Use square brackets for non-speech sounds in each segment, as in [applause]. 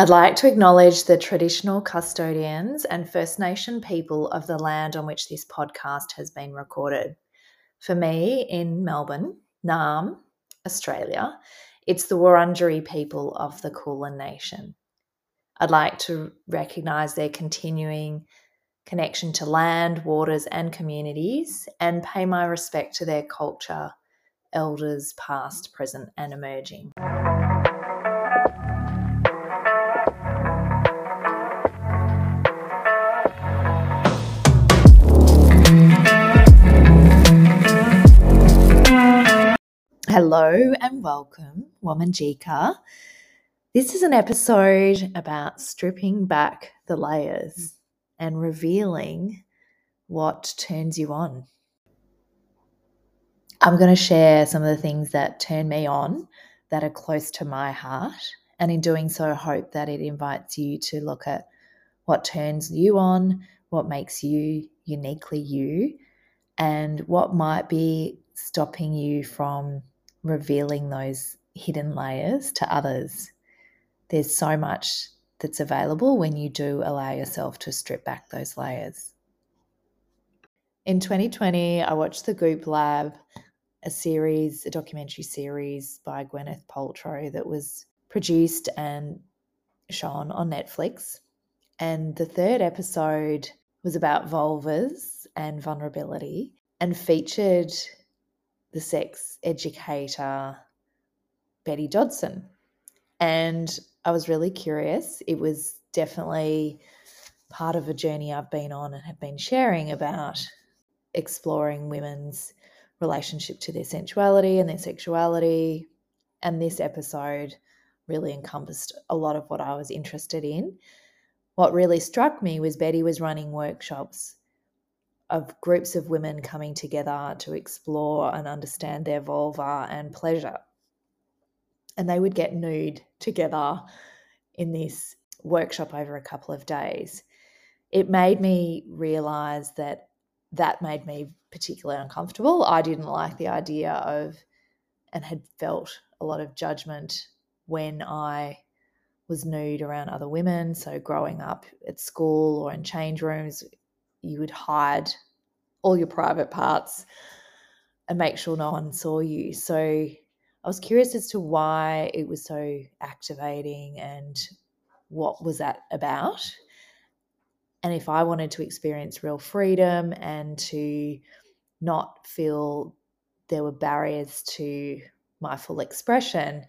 I'd like to acknowledge the traditional custodians and First Nation people of the land on which this podcast has been recorded. For me, in Melbourne, Naarm, Australia, it's the Wurundjeri people of the Kulin Nation. I'd like to recognise their continuing connection to land, waters, and communities, and pay my respect to their culture, elders past, present, and emerging. Hello and welcome, Wominjeka. This is an episode about stripping back the layers hmm. and revealing what turns you on. I'm going to share some of the things that turn me on that are close to my heart. And in doing so, I hope that it invites you to look at what turns you on, what makes you uniquely you, and what might be stopping you from revealing those hidden layers to others. There's so much that's available when you do allow yourself to strip back those layers. In 2020, I watched The Goop Lab, a series, a documentary series by Gwyneth Paltrow that was produced and shown on Netflix. And the third episode was about vulvas and vulnerability and featured the sex educator Betty Dodson. And I was really curious. It was definitely part of a journey I've been on and have been sharing about exploring women's relationship to their sensuality and their sexuality. And this episode really encompassed a lot of what I was interested in. What really struck me was Betty was running workshops of groups of women coming together to explore and understand their vulva and pleasure. And they would get nude together in this workshop over a couple of days. It made me realize that that made me particularly uncomfortable. I didn't like the idea of and had felt a lot of judgment when I was nude around other women. So, growing up at school or in change rooms, you would hide all your private parts and make sure no one saw you. So I was curious as to why it was so activating and what was that about. And if I wanted to experience real freedom and to not feel there were barriers to my full expression,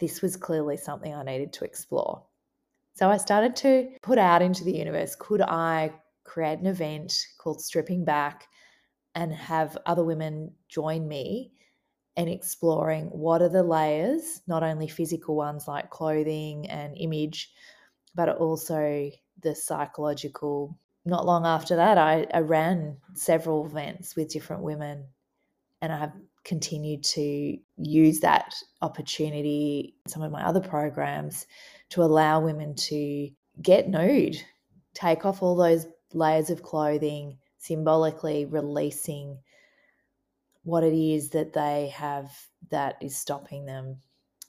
this was clearly something I needed to explore. So I started to put out into the universe could I create an event called Stripping Back and have other women join me in exploring what are the layers, not only physical ones like clothing and image, but also the psychological. Not long after that, I, I ran several events with different women, and I have continued to use that opportunity in some of my other programs to allow women to get nude, take off all those layers of clothing, symbolically releasing what it is that they have that is stopping them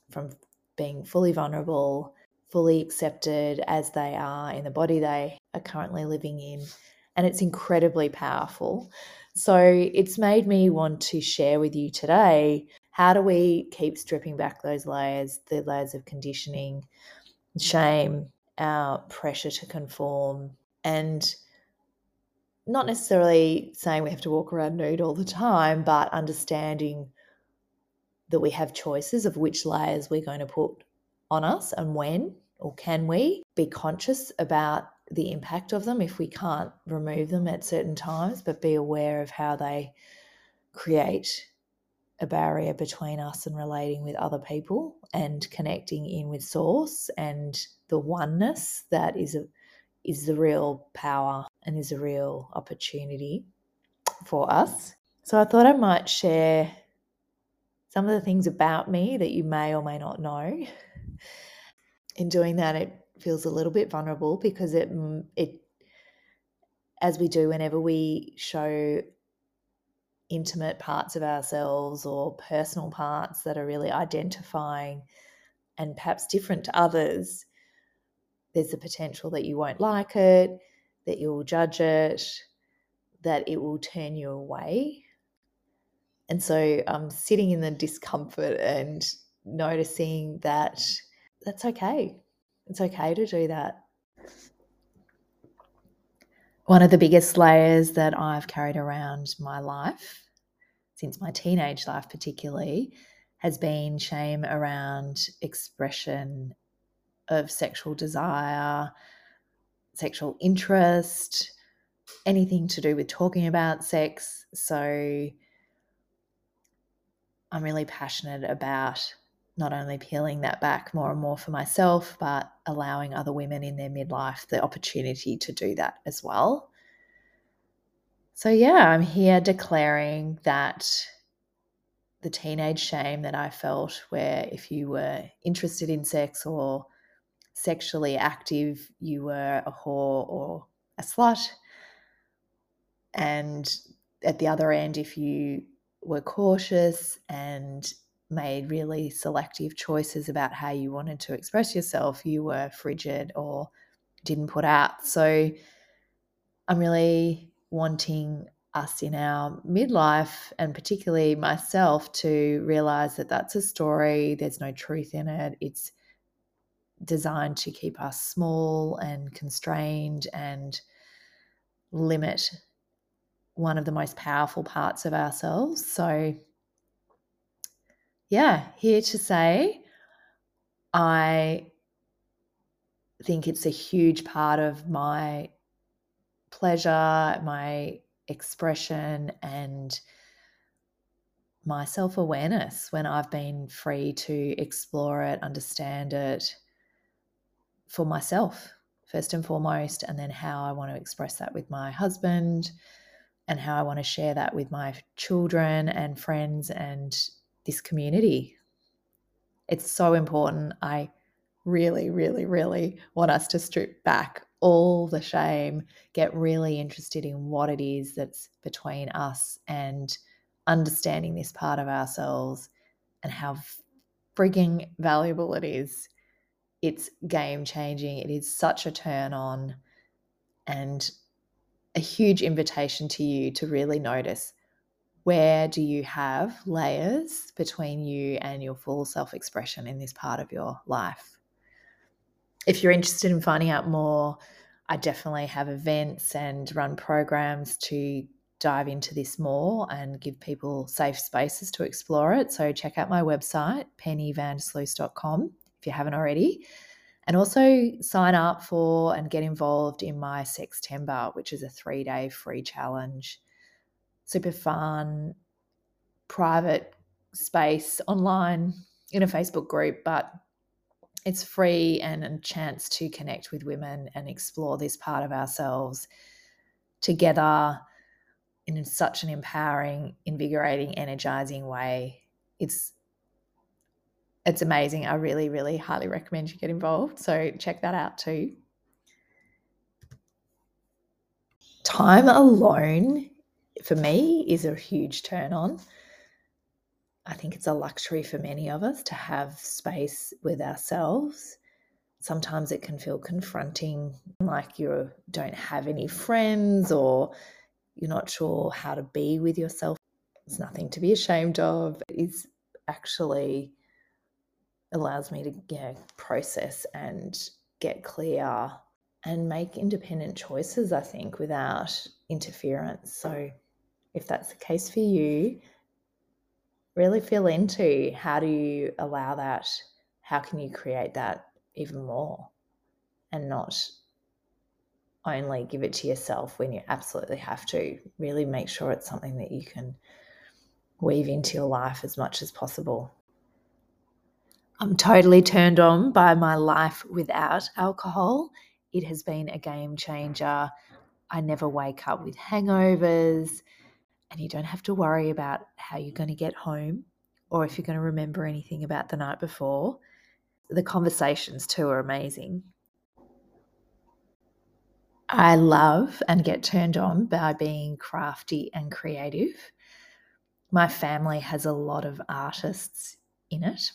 from being fully vulnerable, fully accepted as they are in the body they are currently living in. And it's incredibly powerful. So it's made me want to share with you today how do we keep stripping back those layers, the layers of conditioning, shame, our pressure to conform, and not necessarily saying we have to walk around nude all the time, but understanding that we have choices of which layers we're going to put on us and when, or can we be conscious about the impact of them if we can't remove them at certain times, but be aware of how they create a barrier between us and relating with other people and connecting in with source and the oneness that is a, is the real power and is a real opportunity for us. So I thought I might share some of the things about me that you may or may not know. [laughs] In doing that, it feels a little bit vulnerable because it it as we do whenever we show intimate parts of ourselves or personal parts that are really identifying and perhaps different to others there's the potential that you won't like it, that you'll judge it, that it will turn you away. And so I'm sitting in the discomfort and noticing that that's okay. It's okay to do that. One of the biggest layers that I've carried around my life, since my teenage life particularly, has been shame around expression of sexual desire, sexual interest, anything to do with talking about sex. So I'm really passionate about not only peeling that back more and more for myself, but allowing other women in their midlife the opportunity to do that as well. So, yeah, I'm here declaring that the teenage shame that I felt, where if you were interested in sex or sexually active, you were a whore or a slut. And at the other end, if you were cautious and made really selective choices about how you wanted to express yourself, you were frigid or didn't put out. So I'm really wanting us in our midlife and particularly myself to realize that that's a story, there's no truth in it. It's designed to keep us small and constrained and limit one of the most powerful parts of ourselves. So yeah, here to say, I think it's a huge part of my pleasure, my expression, and my self awareness when I've been free to explore it, understand it for myself, first and foremost, and then how I want to express that with my husband and how I want to share that with my children and friends and this community. It's so important. I really, really, really want us to strip back all the shame, get really interested in what it is that's between us and understanding this part of ourselves and how frigging valuable it is. It's game changing. It is such a turn on and a huge invitation to you to really notice where do you have layers between you and your full self expression in this part of your life? If you're interested in finding out more, I definitely have events and run programs to dive into this more and give people safe spaces to explore it. So check out my website, pennyvandersluys.com, if you haven't already. And also sign up for and get involved in my Sextember, which is a three day free challenge super fun, private space online in a Facebook group, but it's free and a chance to connect with women and explore this part of ourselves together in such an empowering, invigorating, energizing way. It's it's amazing. I really, really highly recommend you get involved. So check that out too. Time alone for me is a huge turn on. I think it's a luxury for many of us to have space with ourselves. Sometimes it can feel confronting, like you don't have any friends or you're not sure how to be with yourself. It's nothing to be ashamed of. It's actually allows me to you know, process and get clear and make independent choices, I think, without interference. So if that's the case for you, really feel into how do you allow that? How can you create that even more and not only give it to yourself when you absolutely have to? Really make sure it's something that you can weave into your life as much as possible. I'm totally turned on by my life without alcohol. It has been a game changer. I never wake up with hangovers and you don't have to worry about how you're going to get home or if you're going to remember anything about the night before. The conversations too are amazing. I love and get turned on by being crafty and creative. My family has a lot of artists in it.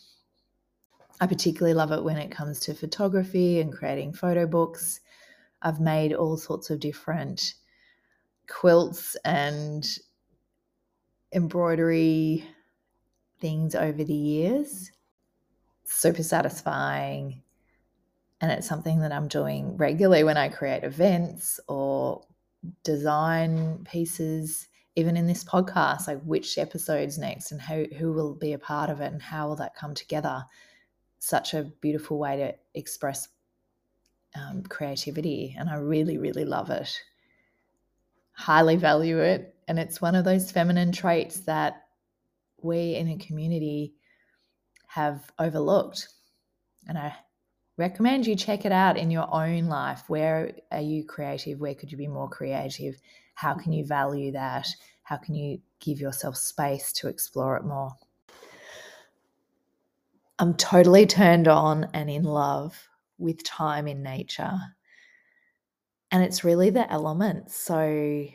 I particularly love it when it comes to photography and creating photo books. I've made all sorts of different quilts and embroidery things over the years. Super satisfying. And it's something that I'm doing regularly when I create events or design pieces, even in this podcast, like which episode's next and who, who will be a part of it and how will that come together. Such a beautiful way to express um, creativity. And I really, really love it. Highly value it. And it's one of those feminine traits that we in a community have overlooked. And I recommend you check it out in your own life. Where are you creative? Where could you be more creative? How can you value that? How can you give yourself space to explore it more? I'm totally turned on and in love with time in nature. And it's really the elements. So,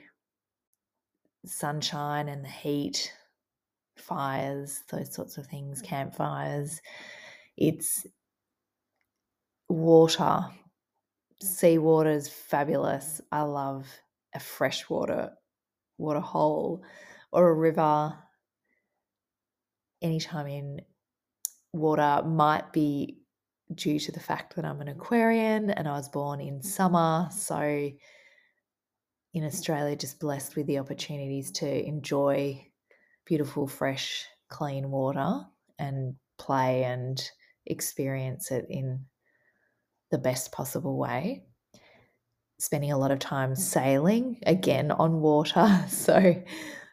sunshine and the heat, fires, those sorts of things, mm. campfires. It's water. Mm. Seawater is fabulous. I love a freshwater water hole or a river. Anytime in water might be due to the fact that I'm an Aquarian and I was born in summer. Mm. So in Australia, just blessed with the opportunities to enjoy beautiful, fresh, clean water and play and experience it in the best possible way. Spending a lot of time mm. sailing again on water. [laughs] So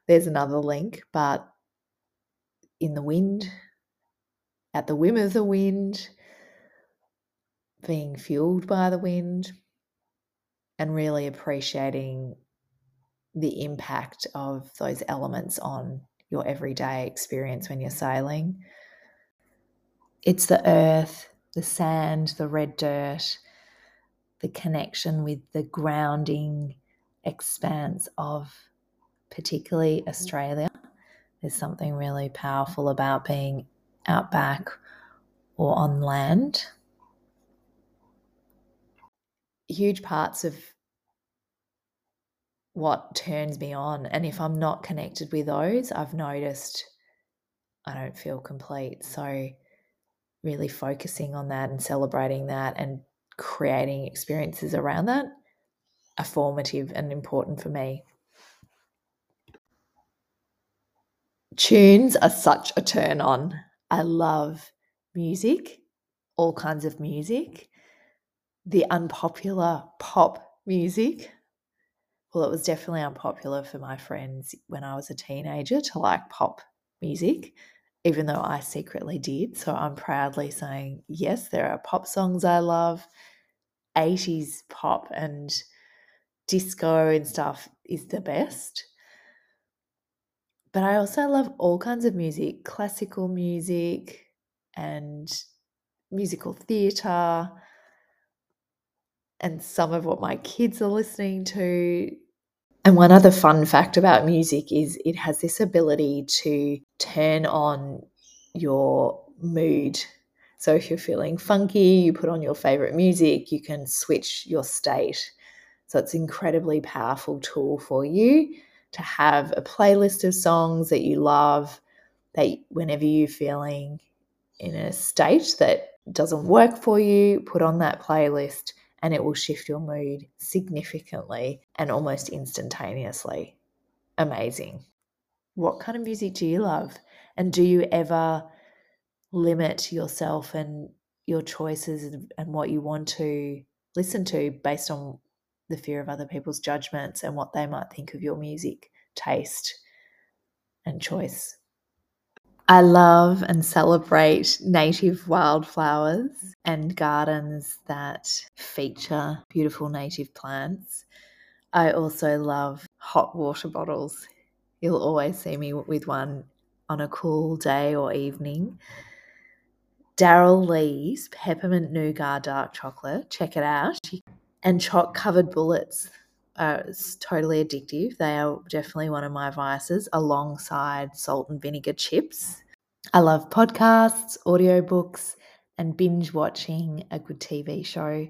there's another link, but in the wind, at the whim of the wind, being fueled by the wind, and really appreciating the impact of those elements on your everyday experience when you're sailing. It's the earth, the sand, the red dirt, the connection with the grounding expanse of particularly Australia. There's something really powerful about being out back or on land. Huge parts of what turns me on. And if I'm not connected with those, I've noticed I don't feel complete. So, really focusing on that and celebrating that and creating experiences around that are formative and important for me. Tunes are such a turn on. I love music, all kinds of music, the unpopular pop music. Well, it was definitely unpopular for my friends when I was a teenager to like pop music even though I secretly did. So I'm proudly saying, yes, there are pop songs I love. 80s pop and disco and stuff is the best. But I also love all kinds of music, classical music and musical theatre, and some of what my kids are listening to. And one other fun fact about music is it has this ability to turn on your mood. So if you're feeling funky, you put on your favorite music, you can switch your state. So it's an incredibly powerful tool for you to have a playlist of songs that you love that whenever you're feeling in a state that doesn't work for you, put on that playlist and it will shift your mood significantly and almost instantaneously. Amazing. What kind of music do you love? And do you ever limit yourself and your choices and what you want to listen to based on the fear of other people's judgments and what they might think of your music taste and choice? I love and celebrate native wildflowers and gardens that feature beautiful native plants. I also love hot water bottles. You'll always see me with one on a cool day or evening. Darrell Lea's peppermint nougat dark chocolate, check it out. And chalk covered bullets are totally addictive. They are definitely one of my vices, alongside salt and vinegar chips. I love podcasts, audiobooks, and binge watching a good TV show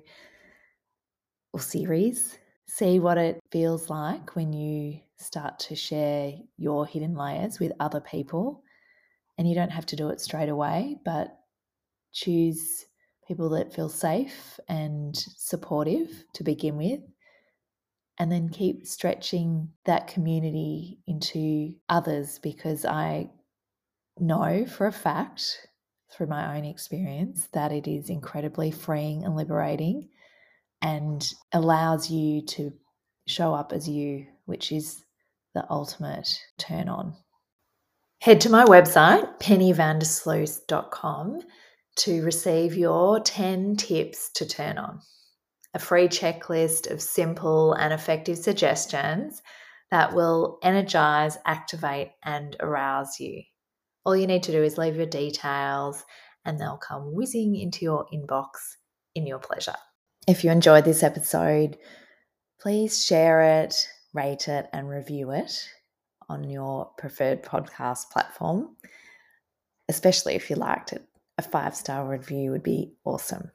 or series. See what it feels like when you start to share your hidden layers with other people. And you don't have to do it straight away, but choose people that feel safe and supportive to begin with. And then keep stretching that community into others because I know for a fact through my own experience that it is incredibly freeing and liberating and allows you to show up as you, which is the ultimate turn on. Head to my website, pennyvandersluys.com, to receive your 10 tips to turn on. A free checklist of simple and effective suggestions that will energize, activate, and arouse you. All you need to do is leave your details and they'll come whizzing into your inbox in your pleasure. If you enjoyed this episode, please share it, rate it, and review it on your preferred podcast platform, especially if you liked it. A five star review would be awesome.